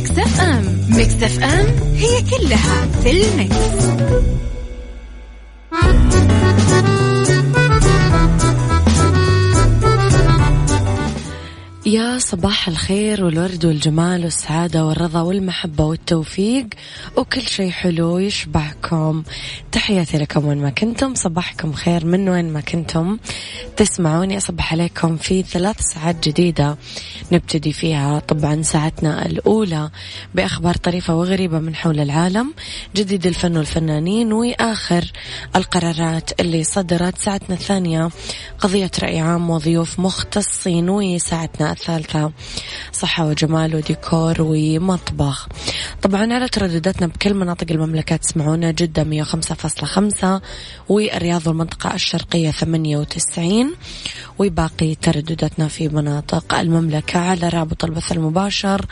على مكتف أم مكتف أم هي كلها في المكس. يا صباح الخير والورد والجمال والسعادة والرضا والمحبة والتوفيق وكل شيء حلو يشبعكم. تحياتي لكم وين ما كنتم صباحكم خير من وين ما كنتم. تسمعوني أصبح عليكم في ثلاث ساعات جديدة نبتدي فيها. طبعا ساعتنا الأولى بأخبار طريفة وغريبة من حول العالم جديد الفن والفنانين وآخر القرارات اللي صدرت. ساعتنا الثانية قضية رأي عام وضيوف مختصين وساعتنا الثالثة صحة وجمال وديكور ومطبخ. طبعا على تردداتنا بكل مناطق المملكة تسمعونا جدة 105.5 والرياض والمنطقة الشرقية 98 وباقي تردداتنا في مناطق المملكة على رابط البث المباشر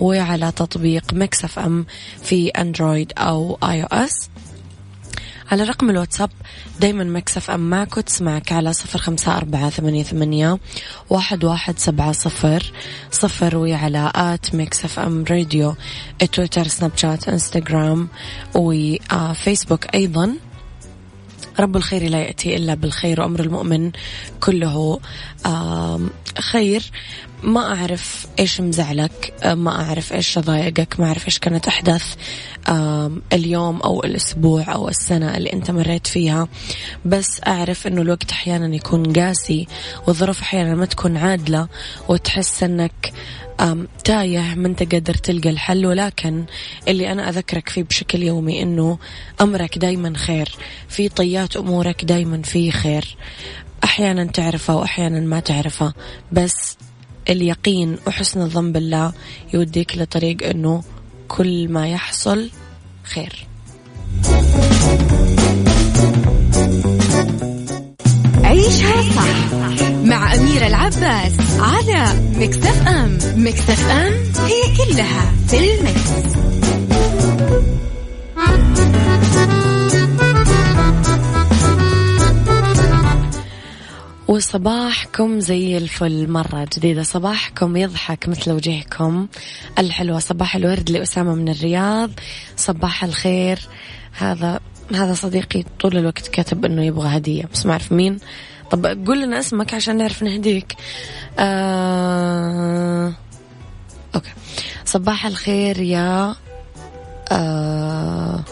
وعلى تطبيق Mix FM في Android أو iOS على رقم الواتساب دايما Mix FM معك وتسمعك على صفر خمسة أربعة ثمانية, ثمانية واحد, واحد سبعة صفر صفر وعلى at Mix FM Radio تويتر سناب شات إنستغرام وفيسبوك أيضا. رب الخير لا يأتي إلا بالخير وأمر المؤمن كله خير. ما أعرف إيش مزعلك ما أعرف إيش ضايقك ما أعرف إيش كانت أحداث اليوم أو الأسبوع أو السنة اللي أنت مريت فيها. بس أعرف أنه الوقت أحيانا يكون قاسي والظروف أحيانا ما تكون عادلة وتحس أنك تايه ما أنت قادر تلقى الحل. ولكن اللي أنا أذكرك فيه بشكل يومي إنه أمرك دايما خير في طيات أمورك دايما في خير. أحيانا تعرفه واحيانا ما تعرفه بس اليقين وحسن الظن بالله يوديك لطريق إنه كل ما يحصل خير عيشها صح مع أميرة العباس على مكتف أم مكتف أم هي كلها في المكس. وصباحكم زي الفل مرة جديدة. صباحكم يضحك مثل وجهكم. الحلوة صباح الورد لأسامة من الرياض. صباح الخير. هذا هذا صديقي طول الوقت كاتب إنه يبغى هدية. بس ما أعرف مين. طب قول لنا اسمك عشان نعرف نهديك. آه... okay. صباح الخير يا آه...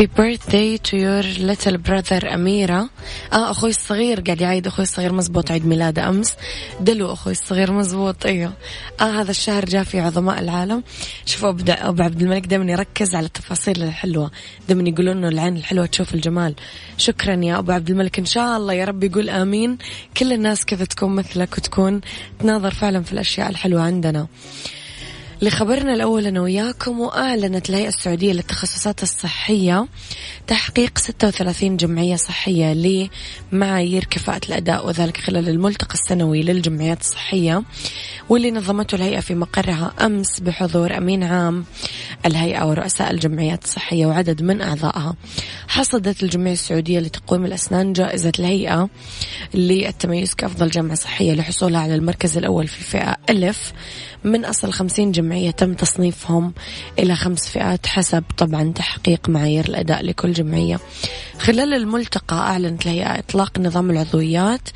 happy birthday to your little brother أميرة آه أخوي الصغير قاعد يعيد أخوي الصغير مزبوط عيد ميلاده أمس. دلو أخوي الصغير مزبوط أيوه. آه هذا الشهر جاء في عظماء العالم. شوفوا أبو عبد الملك دائما يركز على التفاصيل الحلوة. دائما يقولون إنه العين الحلوة تشوف الجمال. شكرا يا أبو عبد الملك. إن شاء الله يا رب يقول آمين. كل الناس كذا تكون مثلك وتكون. تناظر فعلا في الأشياء الحلوة عندنا. لخبرنا الأول أنا وياكم وأعلنت الهيئة السعودية للتخصصات الصحية تحقيق 36 جمعية صحية لمعايير كفاءة الأداء وذلك خلال الملتقى السنوي للجمعيات الصحية واللي نظمته الهيئة في مقرها أمس بحضور أمين عام الهيئة ورؤساء الجمعيات الصحية وعدد من أعضائها. حصدت الجمعية السعودية لتقويم الأسنان جائزة الهيئة للتميز كأفضل جامعة صحية لحصولها على المركز الأول في الفئة ألف من أصل خمسين جمعية. تم تصنيفهم إلى خمس فئات حسب طبعا تحقيق معايير الأداء لكل جمعية. خلال الملتقى أعلنت الهيئة إطلاق نظام العضويات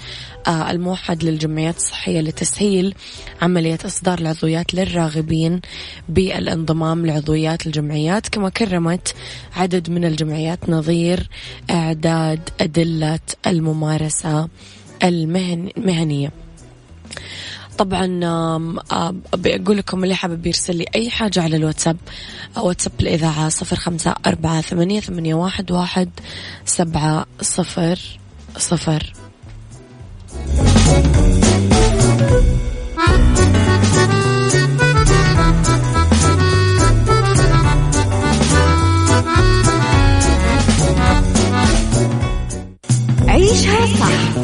آه، الموحد للجمعيات الصحية لتسهيل عملية إصدار العضويات للراغبين بالانضمام لعضويات الجمعيات. كما كرمت عدد من الجمعيات نظير إعداد أدلة الممارسة المهنية. طبعا بقول لكم اللي حابب يرسل لي أي حاجة على الواتساب واتساب الإذاعة صفر خمسة أربعة ثمانية, ثمانية واحد, واحد سبعة صفر صفر. عيشها صح.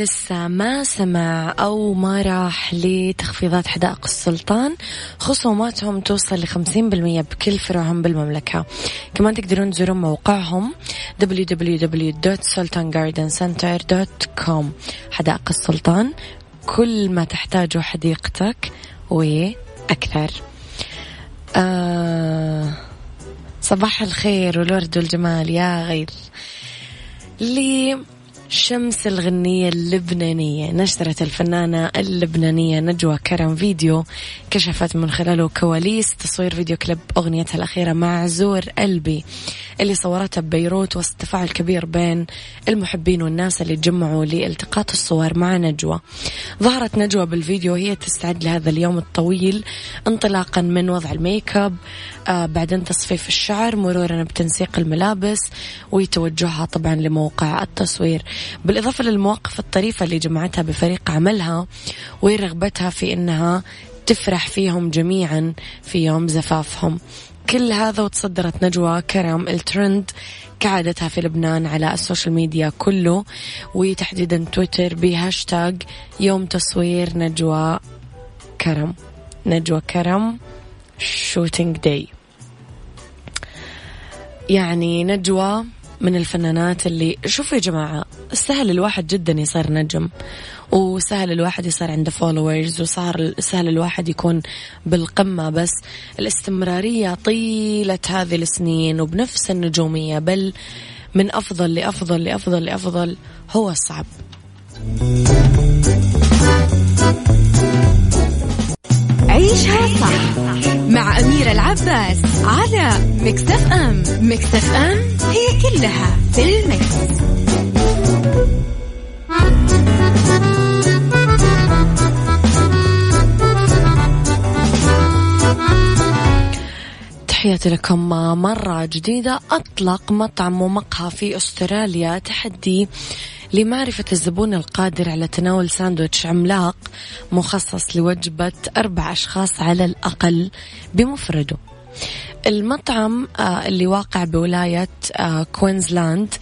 لسه ما سمع أو ما راح لتخفيضات حدائق السلطان خصوماتهم توصل لخمسين بالمية بكل فروعهم بالمملكة. كمان تقدرون تزورون موقعهم www.sultangardencenter.com حدائق السلطان كل ما تحتاجه حديقتك وأكثر. آه صباح الخير والورد والجمال يا غير. لشمس الأغنية اللبنانية. نشرت الفنانة اللبنانية نجوى كرم فيديو كشفت من خلاله كواليس تصوير فيديو كليب أغنيتها الأخيرة معذور قلبي اللي صورتها ببيروت وسط تفاعل كبير بين المحبين والناس اللي تجمعوا لالتقاط الصور مع نجوى. ظهرت نجوى بالفيديو وهي تستعد لهذا اليوم الطويل انطلاقا من وضع الميك أب آه بعدين تصفيف الشعر مرورا بتنسيق الملابس وتوجهها طبعا لموقع التصوير. بالإضافة للمواقف الطريفة اللي جمعتها بفريق عملها ورغبتها في أنها تفرح فيهم جميعا في يوم زفافهم. كل هذا وتصدرت نجوى كرم الترند كعادتها في لبنان على ال social media كله وتحديدا تويتر بهاشتاج يوم تصوير نجوى كرم. نجوى كرم shooting day يعني نجوى من الفنانات اللي شوفوا يا جماعة سهل الواحد جدا يصير نجم وسهل الواحد يصير عنده followers وصار سهل الواحد يكون بالقمة بس الاستمرارية طيلة هذه السنين وبنفس النجومية بل من أفضل لأفضل لأفضل لأفضل هو الصعب. عيشها صح. مع أميرة العباس على Mix FM. Mix FM هي كلها في ال mix. تحياتي لكم مرة جديدة. أطلق مطعم ومقهى في أستراليا. تحدي لمعرفة الزبون القادر على تناول ساندويتش عملاق مخصص لوجبة أربع أشخاص على الأقل بمفرده. المطعم آه، اللي واقع بولاية آه، كوينزلاند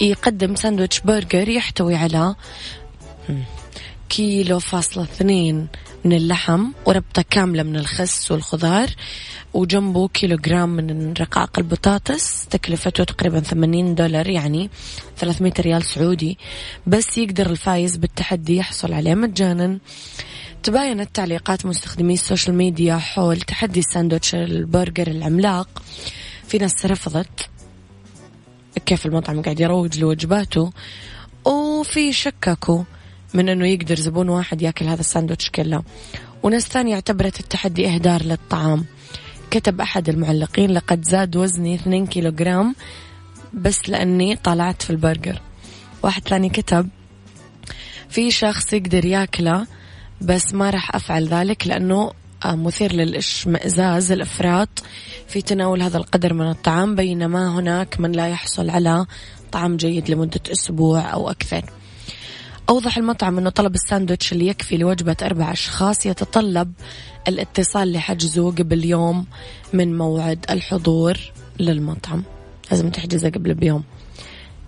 يقدم ساندويتش برجر يحتوي على كيلو فاصلة اثنين من اللحم وربطة كاملة من الخس والخضار وجنبه كيلو جرام من رقاق البطاطس تكلفته تقريبا 80 دولار يعني 300 ريال سعودي. بس يقدر الفايز بالتحدي يحصل عليه مجانا. تباينت تعليقات مستخدمي ال social media حول تحدي ساندوتش البرجر العملاق. في ناس رفضت. كيف المطعم قاعد يروج لوجباته. وفي شككوا من إنه يقدر زبون واحد ياكل هذا الساندوتش كله. وناس ثانية اعتبرت التحدي إهدار للطعام. كتب أحد المعلقين لقد زاد وزني 2 كيلوغرام بس لأني طلعت في البرجر. واحد ثاني كتب في شخص يقدر ياكله بس ما راح أفعل ذلك لأنه مثير للإشمئزاز الإفراط في تناول هذا القدر من الطعام بينما هناك من لا يحصل على طعام جيد لمدة أسبوع أو أكثر. أوضح المطعم أنه طلب الساندويتش اللي يكفي لوجبة أربع أشخاص يتطلب الاتصال لحجزه قبل يوم من موعد الحضور للمطعم. لازم تحجزه قبل بيوم.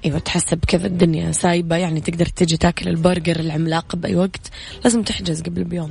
إيوه تحسب كذا الدنيا سايبة يعني تقدر تجي تاكل البرجر العملاق بأي وقت. لازم تحجز قبل بيوم.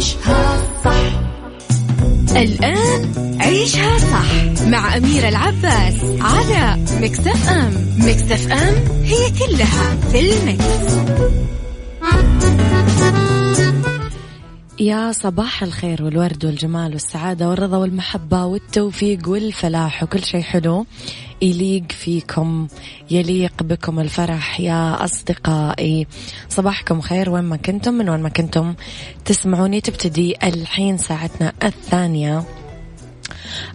عيشها صح. الآن عيشها صح مع أميرة العباس على مكتف أم. مكتف أم هي كلها في المكس. يا صباح الخير والورد والجمال والسعادة والرضا والمحبة والتوفيق والفلاح وكل شيء حلو. يليق فيكم يليق بكم الفرح يا أصدقائي. صباحكم خير وين ما كنتم من وين ما كنتم تسمعوني تبتدي الحين ساعتنا الثانية.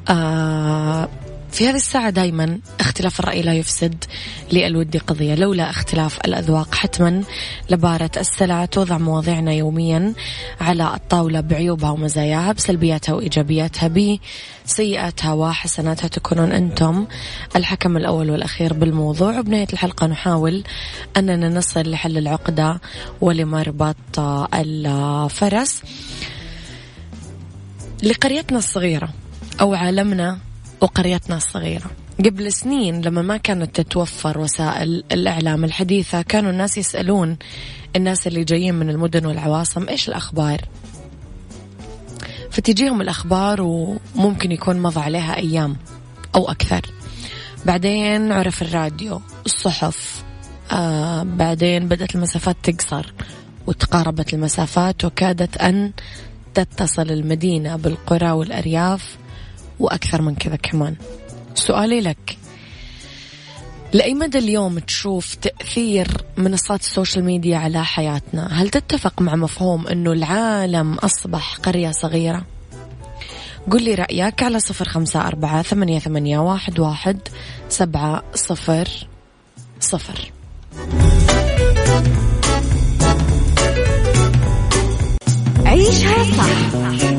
آه في هذه الساعة دايما اختلاف الرأي لا يفسد للود قضية لولا اختلاف الأذواق حتما لبارة السلع توضع مواضيعنا يوميا على الطاولة بعيوبها ومزاياها بسلبياتها وإيجابياتها بسيئاتها وحسناتها تكونون أنتم الحكم الأول والأخير بالموضوع. وبنهاية الحلقة نحاول أننا نصل لحل العقدة ولمربط الفرس. لقريتنا الصغيرة أو عالمنا وقريتنا الصغيرة. قبل سنين لما ما كانت تتوفر وسائل الإعلام الحديثة كانوا الناس يسألون الناس اللي جايين من المدن والعواصم إيش الأخبار؟ فتجيهم الأخبار وممكن يكون مضى عليها أيام أو أكثر. بعدين عرف الراديو الصحف آه بعدين بدأت المسافات تقصر وتقاربت المسافات وكادت أن تتصل المدينة بالقرى والأرياف. وأكثر من كذا كمان. سؤالي لك. لأي مدى اليوم تشوف تأثير منصات ال social media على حياتنا؟ هل تتفق مع مفهوم أنه العالم أصبح قرية صغيرة؟ قل لي رأيك على صفر خمسة أربعة ثمانية, ثمانية واحد, واحد سبعة صفر صفر. عيشها صح.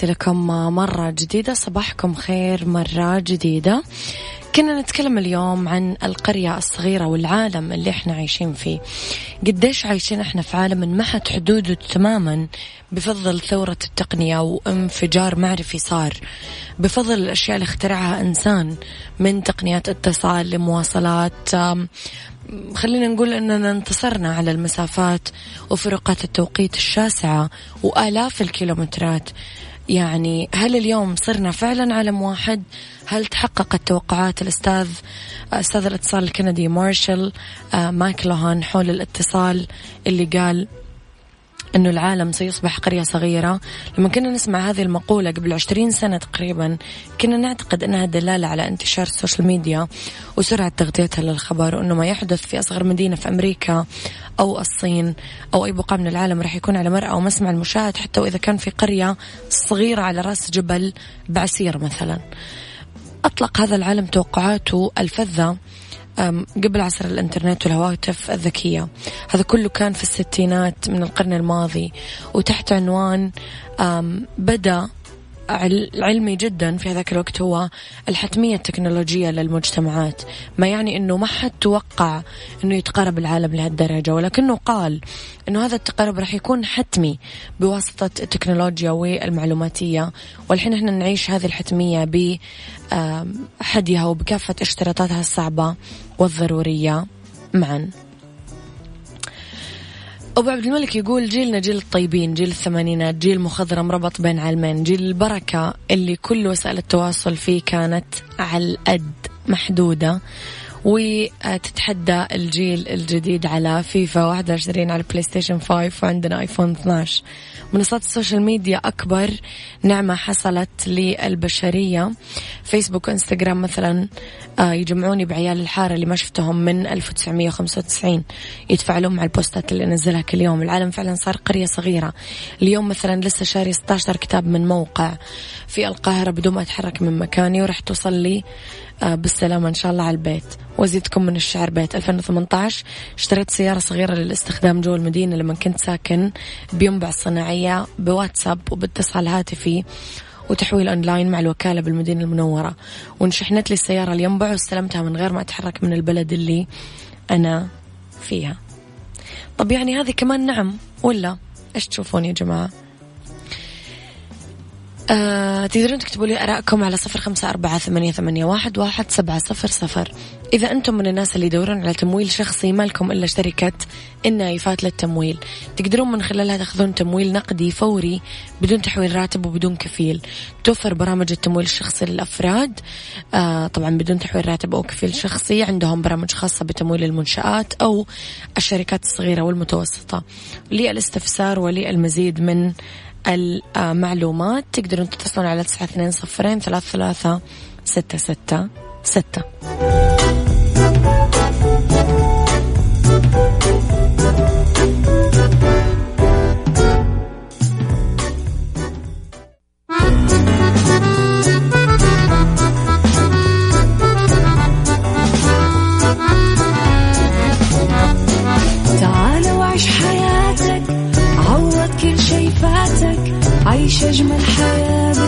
تحياتي لكم مرة جديدة صباحكم خير مرة جديدة. كنا نتكلم اليوم عن القرية الصغيرة والعالم اللي إحنا عايشين فيه. قديش عايشين إحنا في عالم انمحت حدوده تماما بفضل ثورة التقنية وانفجار معرفي صار. بفضل الأشياء اللي اخترعها إنسان من تقنيات اتصال لمواصلات. خلينا نقول أننا انتصرنا على المسافات وفروقات التوقيت الشاسعة وآلاف الكيلومترات. يعني هل اليوم صرنا فعلا عالم واحد؟ هل تحققت توقعات الأستاذ أستاذ الاتصال الكندي مارشال آه، ماكلوهان حول الاتصال اللي قال أنه العالم سيصبح قرية صغيرة. لما كنا نسمع هذه المقولة قبل عشرين سنة تقريبا كنا نعتقد أنها دلالة على انتشار ال social media وسرعة تغطيتها للخبر وأنه ما يحدث في أصغر مدينة في أمريكا أو الصين أو أي بقعة من العالم راح يكون على مرأى ومسمع المشاهد حتى وإذا كان في قرية صغيرة على رأس جبل بعسير مثلا. أطلق هذا العالم توقعاته الفذة قبل عصر الإنترنت والهواتف الذكية. هذا كله كان في الستينات من القرن الماضي وتحت عنوان بدأ علمي جدا في هذاك الوقت هو الحتمية التكنولوجية للمجتمعات. ما يعني أنه ما حد توقع أنه يتقارب العالم لهالدرجة ولكنه قال أنه هذا التقارب راح يكون حتمي بواسطة التكنولوجيا والمعلوماتية. والحين إحنا نعيش هذه الحتمية بحديها وبكافة اشتراطاتها الصعبة والضرورية معا. أبو عبد الملك يقول جيلنا جيل الطيبين جيل الثمانينات جيل مخضرم ربط بين عالمين جيل البركة اللي كل وسائل التواصل فيه كانت على القد محدودة. وتتحدى الجيل الجديد على فيفا 21 على PlayStation 5 وعندنا iPhone 12 منصات ال social media أكبر نعمة حصلت للبشرية. فيسبوك وإنستغرام مثلا آه، يجمعوني بعيال الحارة اللي ما شفتهم من 1995 يتفاعلون مع ال posts ات اللي أنزلها كل يوم. العالم فعلا صار قرية صغيرة. اليوم مثلا لسه شاري 16 كتاب من موقع. في القاهرة بدون ما أتحرك من مكاني ورح توصل لي بالسلامة إن شاء الله على البيت. وزيدكم من الشعر بيت. 2018 اشتريت سيارة صغيرة للاستخدام جوا المدينة لما كنت ساكن بينبع الصناعية بواتساب وباتصال هاتفي وتحويل أونلاين مع الوكالة بالمدينة المنورة. وانشحنت لي السيارة الينبع واستلمتها من غير ما أتحرك من البلد اللي أنا فيها. طب يعني هذه كمان نعم ولا؟ إيش تشوفون يا جماعة؟ آه تقدرون تكتبوا لي أراءكم على صفر خمسة أربعة ثمانية, ثمانية واحد, واحد سبعة صفر صفر. إذا أنتم من الناس اللي يدورون على تمويل شخصي ما لكم إلا شركة النايفات للتمويل. تقدرون من خلالها تاخذون تمويل نقدي فوري بدون تحويل راتب وبدون كفيل. توفر برامج التمويل الشخصي للأفراد آه طبعا بدون تحويل راتب أو كفيل شخصي. عندهم برامج خاصة بتمويل المنشآت أو الشركات الصغيرة والمتوسطة. للإستفسار وللمزيد من المعلومات تقدرون تتصلون على تسعة اثنين صفرين ثلاثة ثلاثة ستة ستة ستة.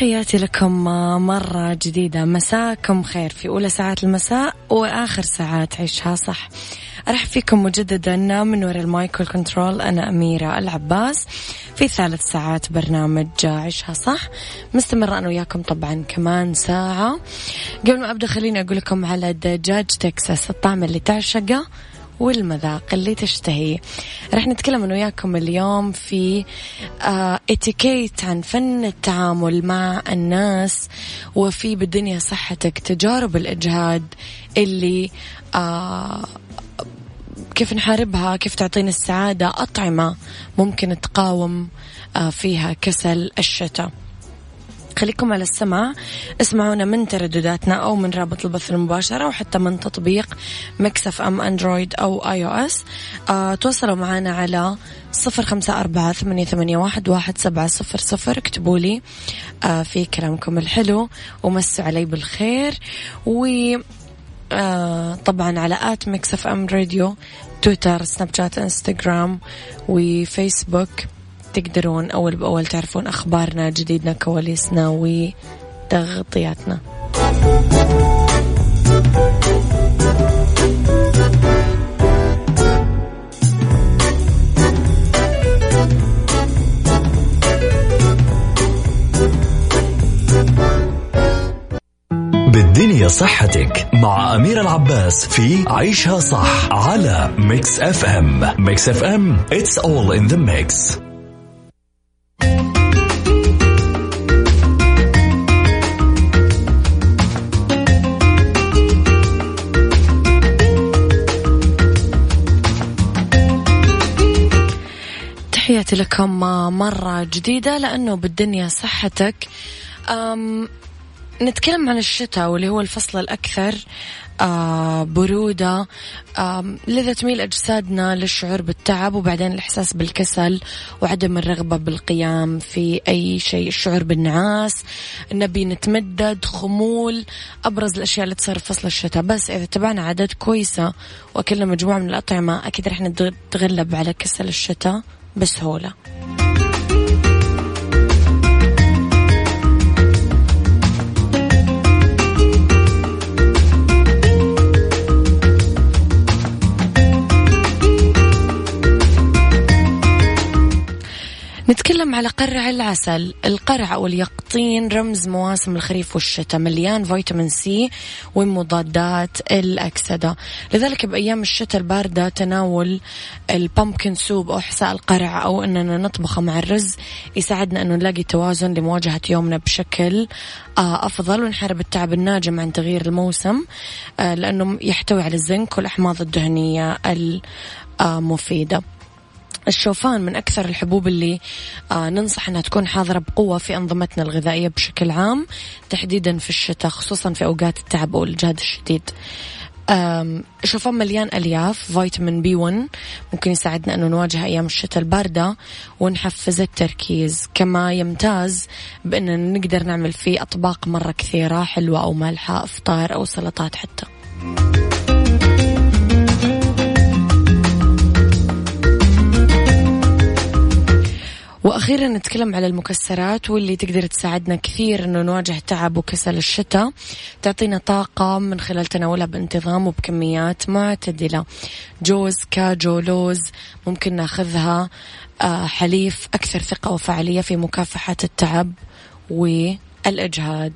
تحياتي لكم مرة جديدة. مساكم خير في أولى ساعات المساء وآخر ساعات عيشها صح. أرحب فيكم مجددا من وراء المايك والكنترول أنا أميرة العباس. في ثالث ساعات برنامج عيشها صح. مستمرة أنا وياكم طبعا كمان ساعة. قبل ما أبدأ خليني أقول لكم على دجاج تكساس الطعم اللي تعشقه. والمذاق اللي تشتهيه رح نتكلم أنا وياكم اليوم في آه اتيكيت عن فن التعامل مع الناس وفي بالدنيا صحتك تجارب الإجهاد اللي آه كيف نحاربها كيف تعطينا السعادة أطعمة ممكن تقاوم آه فيها كسل الشتاء. خليكم على السماع. اسمعونا من تردداتنا أو من رابط البث المباشر أو حتى من تطبيق Mix FM Android أو iOS. آه تواصلوا معنا على صفر خمسة أربعة ثمانية, ثمانية واحد, واحد سبعة صفر صفر. اكتبوا لي آه في كلامكم الحلو. ومسوا علي بالخير. و آه طبعا على at Mix FM Radio تويتر سناب شات إنستغرام وفيسبوك. تقدرون أول بأول تعرفون أخبارنا جديدنا كواليسنا وتغطياتنا. بالدنيا صحتك مع أمير العباس في عيشها صح على Mix FM Mix FM it's all in the mix. تحياتي لكم مرة جديدة لأنه بالدنيا صحتك. نتكلم عن الشتاء واللي هو الفصل الأكثر. برودة. آه لذا تميل أجسادنا للشعور بالتعب وبعدين الإحساس بالكسل وعدم الرغبة بالقيام في أي شيء الشعور بالنعاس. نبي نتمدد خمول. أبرز الأشياء اللي تصير في فصل الشتاء. بس إذا تبعنا عادات كويسة وأكلنا مجموعة من الأطعمة أكيد رح نتغلب على كسل الشتاء بسهولة. نتكلم على قرع العسل القرع أو اليقطين رمز مواسم الخريف والشتاء مليان فيتامين سي ومضادات الأكسدة. لذلك بأيام الشتاء الباردة تناول البامبكن سوب أو حساء القرع أو أننا نطبخه مع الرز يساعدنا أنه نلاقي توازن لمواجهة يومنا بشكل آه، أفضل ونحارب التعب الناجم عن تغيير الموسم آه، لأنه يحتوي على الزنك والأحماض الدهنية المفيدة الشوفان من أكثر الحبوب اللي آه ننصح أنها تكون حاضرة بقوة في أنظمتنا الغذائية بشكل عام تحديدا في الشتاء خصوصا في أوقات التعب أو الشديد. الشوفان مليان ألياف فيتامين بي 1 ممكن يساعدنا أنه نواجه أيام الشتاء الباردة ونحفز التركيز. كما يمتاز بأننا نقدر نعمل فيه أطباق مرة كثيرة حلوة أو مالحة إفطار أو سلطات حتى. وأخيرا نتكلم على المكسرات واللي تقدر تساعدنا كثير إنه نواجه تعب وكسل الشتاء. تعطينا طاقة من خلال تناولها بانتظام وبكميات معتدلة. جوز كاجو لوز ممكن ناخذها آه، حليف أكثر ثقة وفعالية في مكافحة التعب والإجهاد.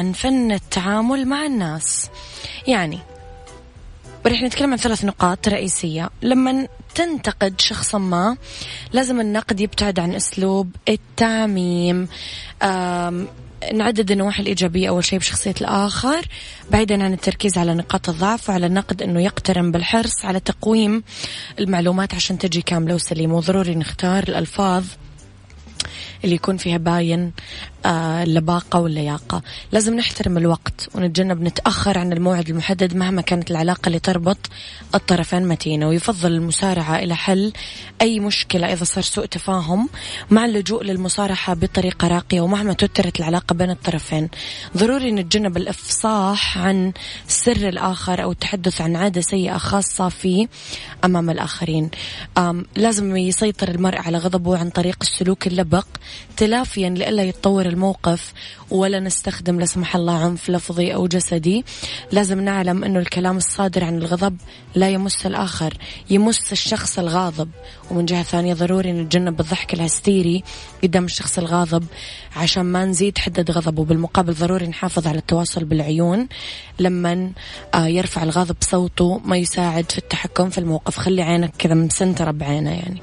عن فن التعامل مع الناس. يعني رح نتكلم عن ثلاث نقاط رئيسية. لما تنتقد شخصا ما لازم النقد يبتعد عن أسلوب التعميم. نعدد النواحي الإيجابية أول شيء بشخصية الآخر بعيدا عن التركيز على نقاط الضعف وعلى النقد أنه يقترن بالحرص على تقويم المعلومات عشان تجي كاملة وسليمة. وضروري نختار الألفاظ اللي يكون فيها باين. اللباقة واللياقة لازم نحترم الوقت ونتجنب نتأخر عن الموعد المحدد مهما كانت العلاقة اللي تربط الطرفين متينة. ويفضل المسارعة إلى حل أي مشكلة إذا صار سوء تفاهم مع اللجوء للمصارحة بطريقة راقية ومهما توترت العلاقة بين الطرفين. ضروري نتجنب الإفصاح عن سر الآخر أو التحدث عن عادة سيئة خاصة فيه أمام الآخرين. لازم يسيطر المرء على غضبه عن طريق السلوك اللبق. تلافيا لئلا يتطور الموقف ولا نستخدم لا سمح الله عنف لفظي أو جسدي. لازم نعلم أنه الكلام الصادر عن الغضب لا يمس الآخر يمس الشخص الغاضب. ومن جهة ثانية ضروري نتجنب الضحك الهستيري قدام الشخص الغاضب عشان ما نزيد حدة غضبه. بالمقابل ضروري نحافظ على التواصل بالعيون. لما آه، يرفع الغاضب صوته ما يساعد في التحكم في الموقف. خلي عينك كذا مسنترة بعينه يعني.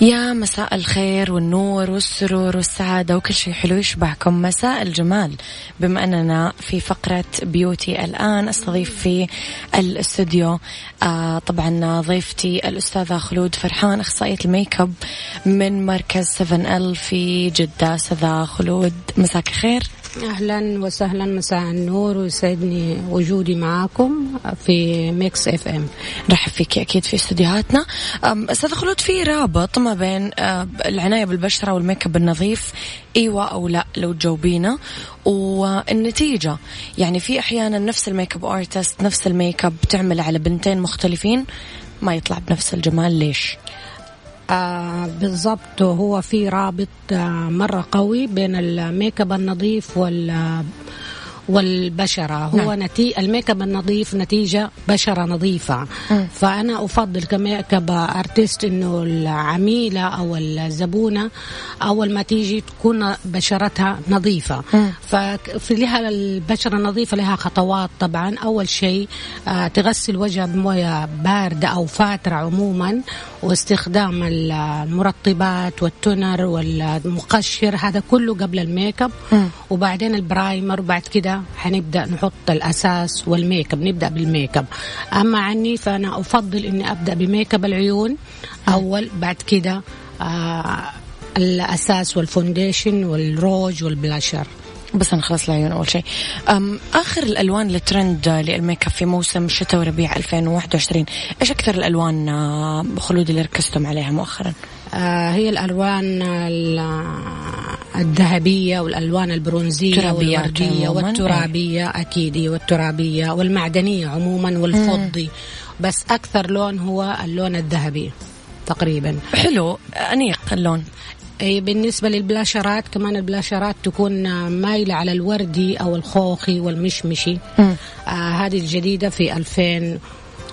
يا مساء الخير والنور والسرور والسعادة وكل شيء حلو يشبهكم. مساء الجمال. بما أننا في فقرة beauty الآن أستضيف في الاستوديو آه طبعا ضيفتي الأستاذة خلود فرحان أخصائية الميك أب من مركز 7 أل في جدة. أستاذة خلود مساك خير أهلا وسهلا. مساء النور ويسعدني وجودي معاكم في Mix FM نرحب فيك أكيد في استديوهاتنا. أستاذ خلود في رابط ما بين العناية بالبشرة والميك أب النظيف إيوه أو لا لو تجاوبينا والنتيجة. يعني في أحيانا نفس ال makeup artist نفس الميك أب تعمل على بنتين مختلفين ما يطلع بنفس الجمال. ليش؟ آه بالضبط هو في رابط آه مرة قوي بين الميك اب النظيف وال والبشرة هو نعم. نتي... الميك اب النظيف نتيجة بشرة نظيفة مم. فأنا أفضل ك makeup artist إنه العميلة أو الزبونة أول ما تيجي تكون بشرتها نظيفة مم. ففي لها البشرة النظيفة لها خطوات طبعا أول شيء آه تغسل وجهها بموية باردة أو فاترة عموما واستخدام المرطبات وال toner والمقشر هذا كله قبل الميك اب. وبعدين ال primer وبعد كده حنبدأ نحط الأساس والميك اب نبدأ بالميك اب. أما عني فأنا أفضل إني أبدأ بميك اب العيون أول بعد كده آه الأساس وال foundation والروج والبلاشر. بس نخلص العيون أول شيء. آخر الألوان الترند للميك أب في موسم شتاء وربيع 2021 إيش أكثر الألوان آه، خلود اللي ركزتم عليها مؤخرا؟ آه هي الألوان ال- الذهبية والألوان البرونزية والوردية والترابية أكيد هي والترابية والمعدنية عموما والفضي. بس أكثر لون هو اللون الذهبي تقريبا. حلو أنيق اللون. أي بالنسبة للبلاشرات كمان البلاشرات تكون مايلة على الوردي أو الخوخي والمشمشي. آه هذه الجديدة في 2000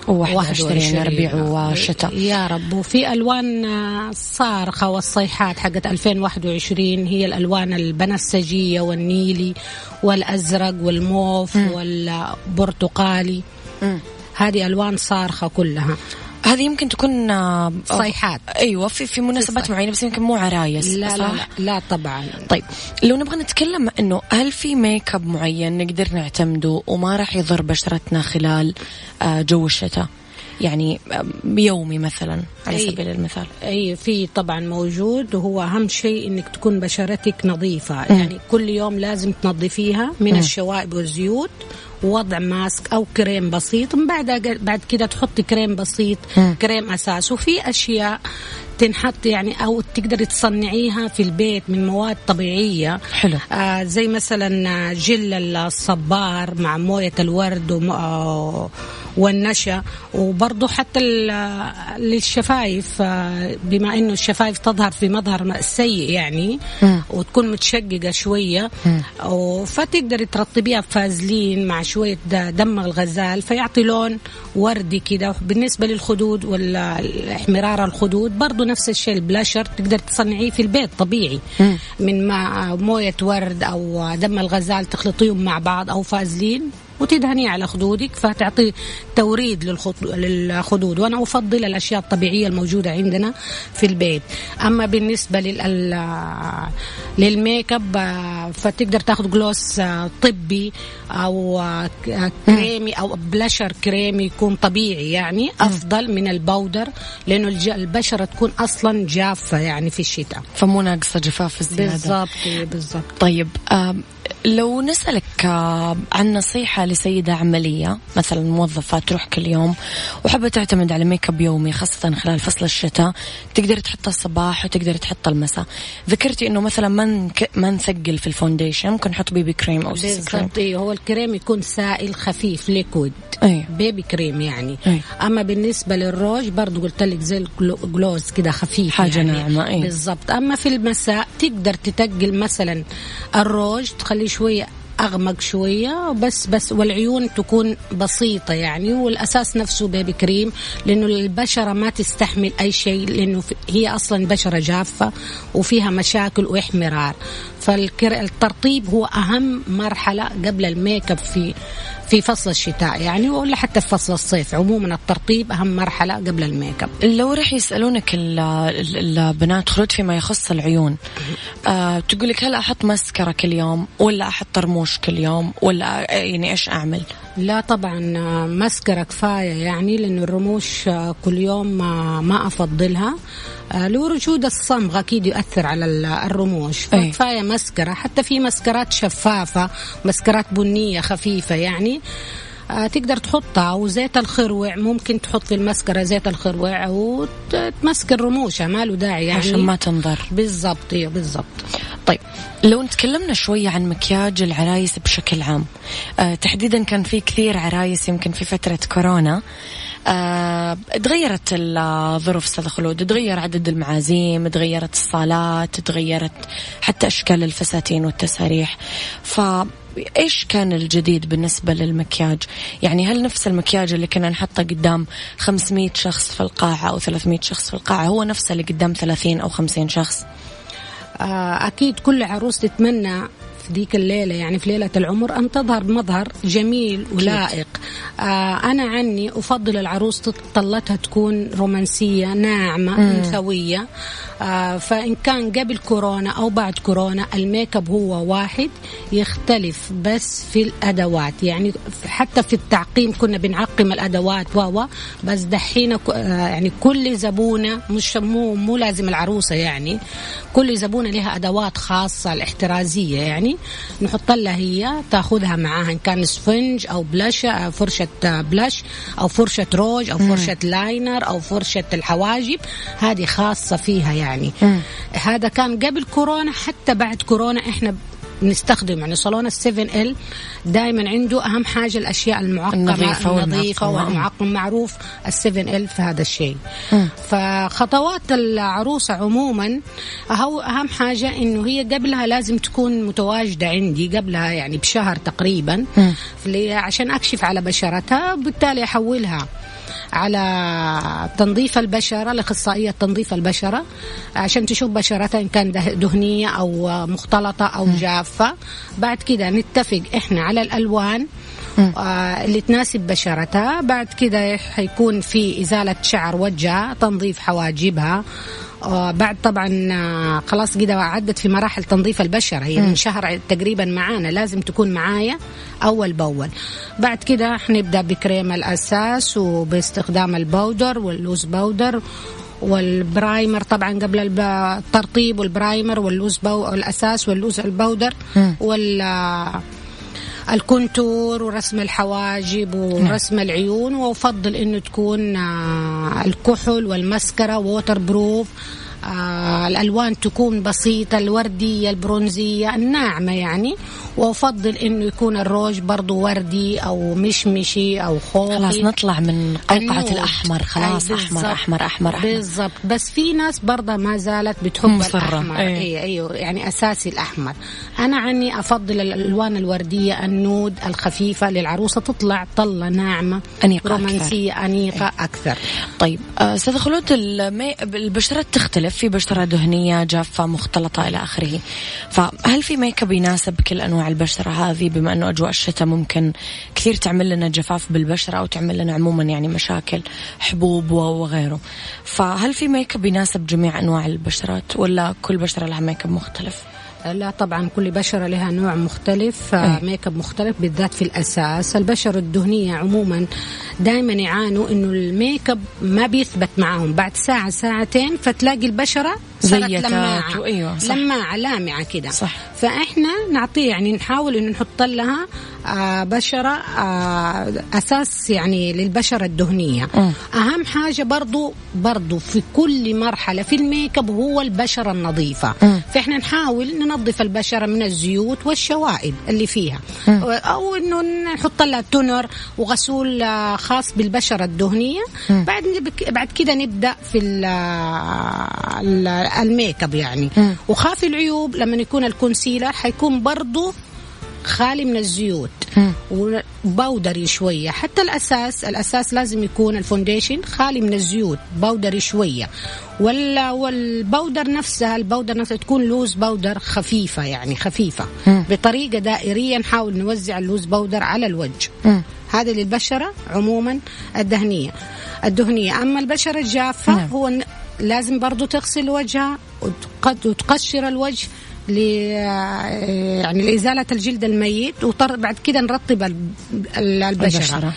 21 ربيع وشتاء. يا رب. وفي ألوان آه، صارخة والصيحات حقت 2021 هي الألوان البنفسجيه والنيلي والأزرق والموف والبرتقالي. مم. هذه ألوان صارخة كلها. هذه يمكن تكون آه، صيحات أيوه في في مناسبات. معينة بس يمكن مو عرايس لا لا؟ لا لا طبعا طيب لو نبغى نتكلم إنه هل في ميك اب معين نقدر نعتمده وما راح يضر بشرتنا خلال آه، جو الشتاء؟ يعني آه، يومي مثلا على أي. سبيل المثال. أي في طبعا موجود وهو أهم شيء إنك تكون بشرتك نظيفة يعني كل يوم لازم تنظفيها من الشوائب والزيوت ووضع mask أو كريم بسيط من بعد بعد كده تحطي كريم بسيط مم. كريم أساس وفي أشياء تنحط يعني أو تقدري تصنعيها في البيت من مواد طبيعية حلو. آه زي مثلا جل الصبار مع موية الورد وم- آه والنشا. وبرضه حتى للشفايف آه، بما إنه الشفايف تظهر في مظهر سيء يعني. وتكون متشققة شوية فتقدري ترطبيها بفازلين مع شوية دم الغزال فيعطي لون وردي كده. بالنسبة للخدود والإحمرار الخدود برضه نفس الشيء البلاشر تقدر تصنعيه في البيت طبيعي. من مع موية ورد أو دم الغزال تخلطيهم مع بعض أو فازلين. وتدهنيه على خدودك فتعطي توريد للخدود. وأنا أفضل الأشياء الطبيعية الموجودة عندنا في البيت. أما بالنسبة لل للميك اب فتقدر تاخذ gloss آه، طبي أو آه، كريمي أو بلشر كريمي يكون طبيعي يعني. أفضل من ال powder لأنه البشرة تكون أصلا جافة يعني في الشتاء. فمو ناقصة جفاف الزيادة. بالضبط بالضبط. طيب لو نسألك آم، عن نصيحة لسيدة عملية مثلا موظفة تروح كل يوم وحابة تعتمد على make up يومي خاصة خلال فصل الشتاء تقدر تحطه الصباح وتقدر تحطه المساء. ذكرتي إنه مثلا ما ما نثقل في ال foundation ممكن نحط BB cream أو CC cream إيه، هو الكريم يكون سائل خفيف liquid اي BB cream يعني. أي. أما بالنسبة للروج برضو قلت لك زي ال glo- gloss كده خفيف حاجة يعني. ناعمة، أي. بالضبط. أما في المساء تقدر تتقل مثلا الروج تخليه شوية أغمق شوية بس بس والعيون تكون بسيطة يعني والأساس نفسه BB cream لأنه البشرة ما تستحمل أي شيء لأنه في- هي أصلا بشرة جافة وفيها مشاكل وإحمرار. فالترطيب هو أهم مرحلة قبل ال make up في في فصل الشتاء يعني ولا حتى في فصل الصيف. عموما الترطيب أهم مرحلة قبل ال make up. لو رح يسألونك ال- ال- البنات خلود فيما يخص العيون آه تقول لك هل أحط مسكرة كل يوم ولا أحط رموش كل يوم ولا آه، يعني إيش أعمل؟ لا طبعا آه، مسكرة كفاية يعني لأن الرموش آه، كل يوم آه، ما أفضلها. لوجود الصمغ أكيد يؤثر على ال- الرموش. أي. فكفاية مسكرة حتى في مسكرات شفافة مسكرات بنية خفيفة يعني تقدر تحطها وزيت الخروع ممكن تحط في المسكرة زيت الخروع وتمسكر رموشها ما له داعي يعني. عشان ما تنضر. بالضبط أيوه بالضبط. طيب لو نتكلمنا شوية عن مكياج العرايس بشكل عام آه تحديدا كان في كثير عرايس يمكن في فترة كورونا. آه تغيرت الظروف أستاذ خلود تغير عدد المعازيم تغيرت الصالات تغيرت حتى أشكال الفساتين والتساريح. ف إيش كان الجديد بالنسبة للمكياج؟ يعني هل نفس المكياج اللي كنا نحطه قدام 500 شخص في القاعة أو 300 شخص في القاعة هو نفسه اللي قدام 30 أو 50 شخص؟ آه، أكيد كل عروس تتمنى في ديك الليلة يعني في ليلة العمر أن تظهر بمظهر جميل ولائق آه أنا عني أفضل العروس طلتها تكون رومانسية ناعمة أنثوية فإن كان قبل كورونا أو بعد كورونا الميك أب هو واحد يختلف بس في الأدوات. يعني حتى في التعقيم كنا بنعقم الأدوات و بس دحين آه يعني كل زبونة مش مو مو لازم العروسة يعني كل زبونة لها أدوات خاصة الاحترازية يعني نحط لها هي تاخذها معاها إن كان سفنج أو بلاش أو فرشة آه، بلاش أو فرشة روج أو فرشة لاينر أو فرشة الحواجب هذه خاصة فيها يعني. هذا كان قبل كورونا حتى بعد كورونا إحنا نستخدم يعني صالون السفن إل دائما عنده أهم حاجة الأشياء المعقمة النظيفة النظيفة والمعقمة. والمعقم معروف السفن إل في هذا الشيء. فخطوات العروسة عموما هو أهم حاجة إنه هي قبلها لازم تكون متواجدة عندي قبلها يعني بشهر تقريبا. عشان أكشف على بشرتها بالتالي أحولها. على تنظيف البشرة لأخصائية تنظيف البشرة عشان تشوف بشرتها إن كان ده- دهنية أو مختلطة أو جافة. بعد كده نتفق إحنا على الألوان آه اللي تناسب بشرتها. بعد كده حيكون في إزالة شعر وجهها تنظيف حواجبها بعد طبعا آه، خلاص كده عدت في مراحل تنظيف البشرة هي من شهر تقريبا معانا لازم تكون معايا أول بأول. بعد كده حنبدأ بكريم الأساس وباستخدام ال powder وال loose powder وال primer طبعا قبل الترطيب والبرايمر واللوز بو... الأساس واللوز البودر وال آه، ال contour ورسم الحواجب ورسم العيون وأفضل إنه تكون آه، الكحل وال mascara و waterproof آه الألوان تكون بسيطة الوردية البرونزية الناعمة يعني وأفضل إنه يكون الروج برضو وردي أو مشمشي أو خوخي خلاص نطلع من قوقعة. الأحمر خلاص أي أحمر. أحمر أحمر أحمر بالضبط بس في ناس برضه ما زالت بتحب مصرة. الأحمر أي. اي أيوه يعني أساسي الأحمر أنا يعني أفضل الألوان الوردية ال nude الخفيفة للعروسة تطلع طلة ناعمة أنيقة رومانسية أنيقة أكثر طيب آه، أستاذ خلود. البشرات تختلف في بشرة دهنية جافة مختلطة إلى آخره. فهل في make up يناسب كل أنواع البشرة هذه؟ بما أنه أجواء الشتاء ممكن كثير تعمل لنا جفاف بالبشرة أو تعمل لنا عموما يعني مشاكل حبوب وغيره. فهل في make up يناسب جميع أنواع البشرات ولا كل بشرة لها make up مختلف؟ لا طبعا كل بشرة لها نوع مختلف آه،. make up مختلف بالذات في الأساس. البشرة الدهنية عموما دائما يعانوا إنه ال make up ما بيثبت معاهم بعد ساعة ساعتين فتلاقي البشرة صارت لماعة وأيوة، صح. لماعة لامعة كده صح. فإحنا نعطيه يعني نحاول إنه نحط لها آه، بشرة آه، أساس يعني للبشرة الدهنية مم. أهم حاجة برضو برضو في كل مرحلة في ال make up هو البشرة النظيفة مم. فإحنا نحاول ننظف البشرة من الزيوت والشوائب اللي فيها أو إنه نحط لها toner وغسول آه، خاص بالبشرة الدهنية. بعد بعد كده نبدأ في ال- ال- ال make up يعني. مم. وخافي العيوب لما يكون ال concealer حيكون برضو خالي من الزيوت. و powdery شوية. حتى الأساس الأساس لازم يكون ال foundation خالي من الزيوت powdery شوية. ولا وال powder نفسها ال powder نفسها تكون loose powder خفيفة يعني خفيفة. بطريقة دائرية نحاول نوزع ال loose powder على الوجه. هذا للبشرة عموما الدهنية. الدهنية. أما البشرة الجافة نعم. هو لازم برضو تغسل وجهها وتق- وتقشر الوجه ل يعني لإزالة الجلد الميت وبعد كده نرطب ال- ال- البشرة, البشرة.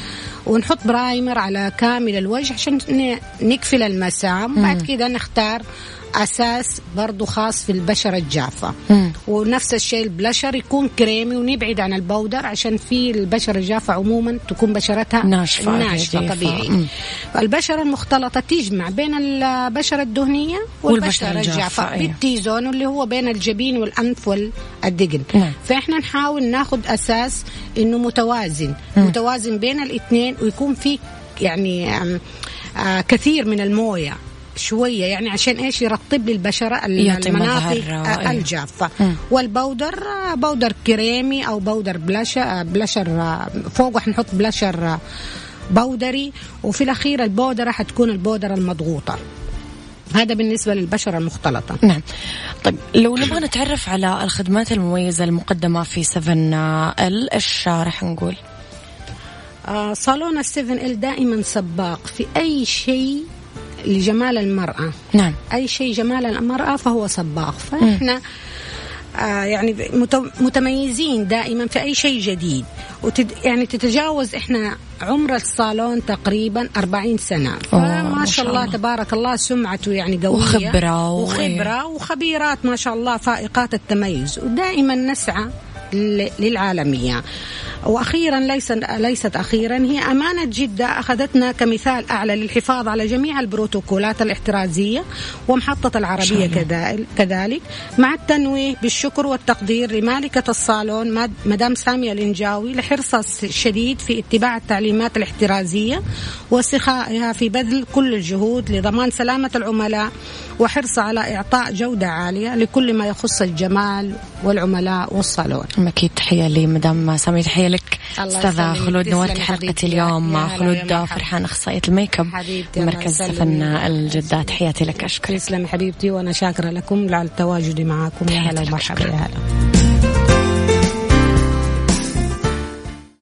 ونحط primer على كامل الوجه عشان نقفل المسام. بعد كده نختار أساس برضو خاص في البشرة الجافة مم. ونفس الشيء البلشر يكون كريمي ونبعد عن ال powder عشان في البشرة الجافة عموما تكون بشرتها ناشفة جافة. طبيعي مم. البشرة المختلطة تجمع بين البشرة الدهنية والبشرة والبشرة الجافة، الجافة أيوة. بال T-zone اللي هو بين الجبين والأنف والدقن نعم. فإحنا نحاول ناخذ أساس إنه متوازن متوازن بين الاثنين ويكون في يعني آه كثير من الموية شوية يعني عشان إيش؟ يرطب لي البشرة ال- المناطق. الجافة. وال powder powder creamy أو powder blusher blusher آه، فوق حنحط بلاشر آه، بودري وفي الأخير البودره حتكون البودره المضغوطة. هذا بالنسبة للبشرة المختلطة. نعم. طيب لو نبغى نتعرف على الخدمات المميزة المقدمة في 7 ال إيش راح نقول؟ آه صالون السيفن ال دائما سباق. في أي شيء لجمال المرأة. نعم. أي شيء جمال المرأة فهو سباق فإحنا آه يعني مت- متميزين دائما في أي شيء جديد. وتد يعني تتجاوز إحنا عمر الصالون تقريبا 40 سنة. فما ما شاء الله الله. تبارك الله سمعته يعني قوية. وخبرة و- وخبرة وخبيرات ما شاء الله فائقات التميز. ودائما نسعى للعالمية. وأخيرا ليس ليست أخيرا هي أمانة جدة. أخذتنا كمثال أعلى للحفاظ على جميع البروتوكولات الاحترازية ومحطة العربية كذلك. مع التنويه بالشكر والتقدير لمالكة الصالون مدام سامية الإنجاوي لحرصها الشديد في اتباع التعليمات الاحترازية وسخائها في بذل كل الجهود لضمان سلامة العملاء وحرصها على إعطاء جودة عالية لكل ما يخص الجمال والعملاء والصالون. أكيد تحية لي مدام سامية تحية لك يسلمك. خلود نورتي حبيبتي. اليوم خلود. فرحان أخصائية ال make up مركز. سفن الجدة تحياتي لك أشكرك تسلمي حبيبتي وأنا شاكرة لكم على التواجد معكم يا هلا ومرحبا. يا هلا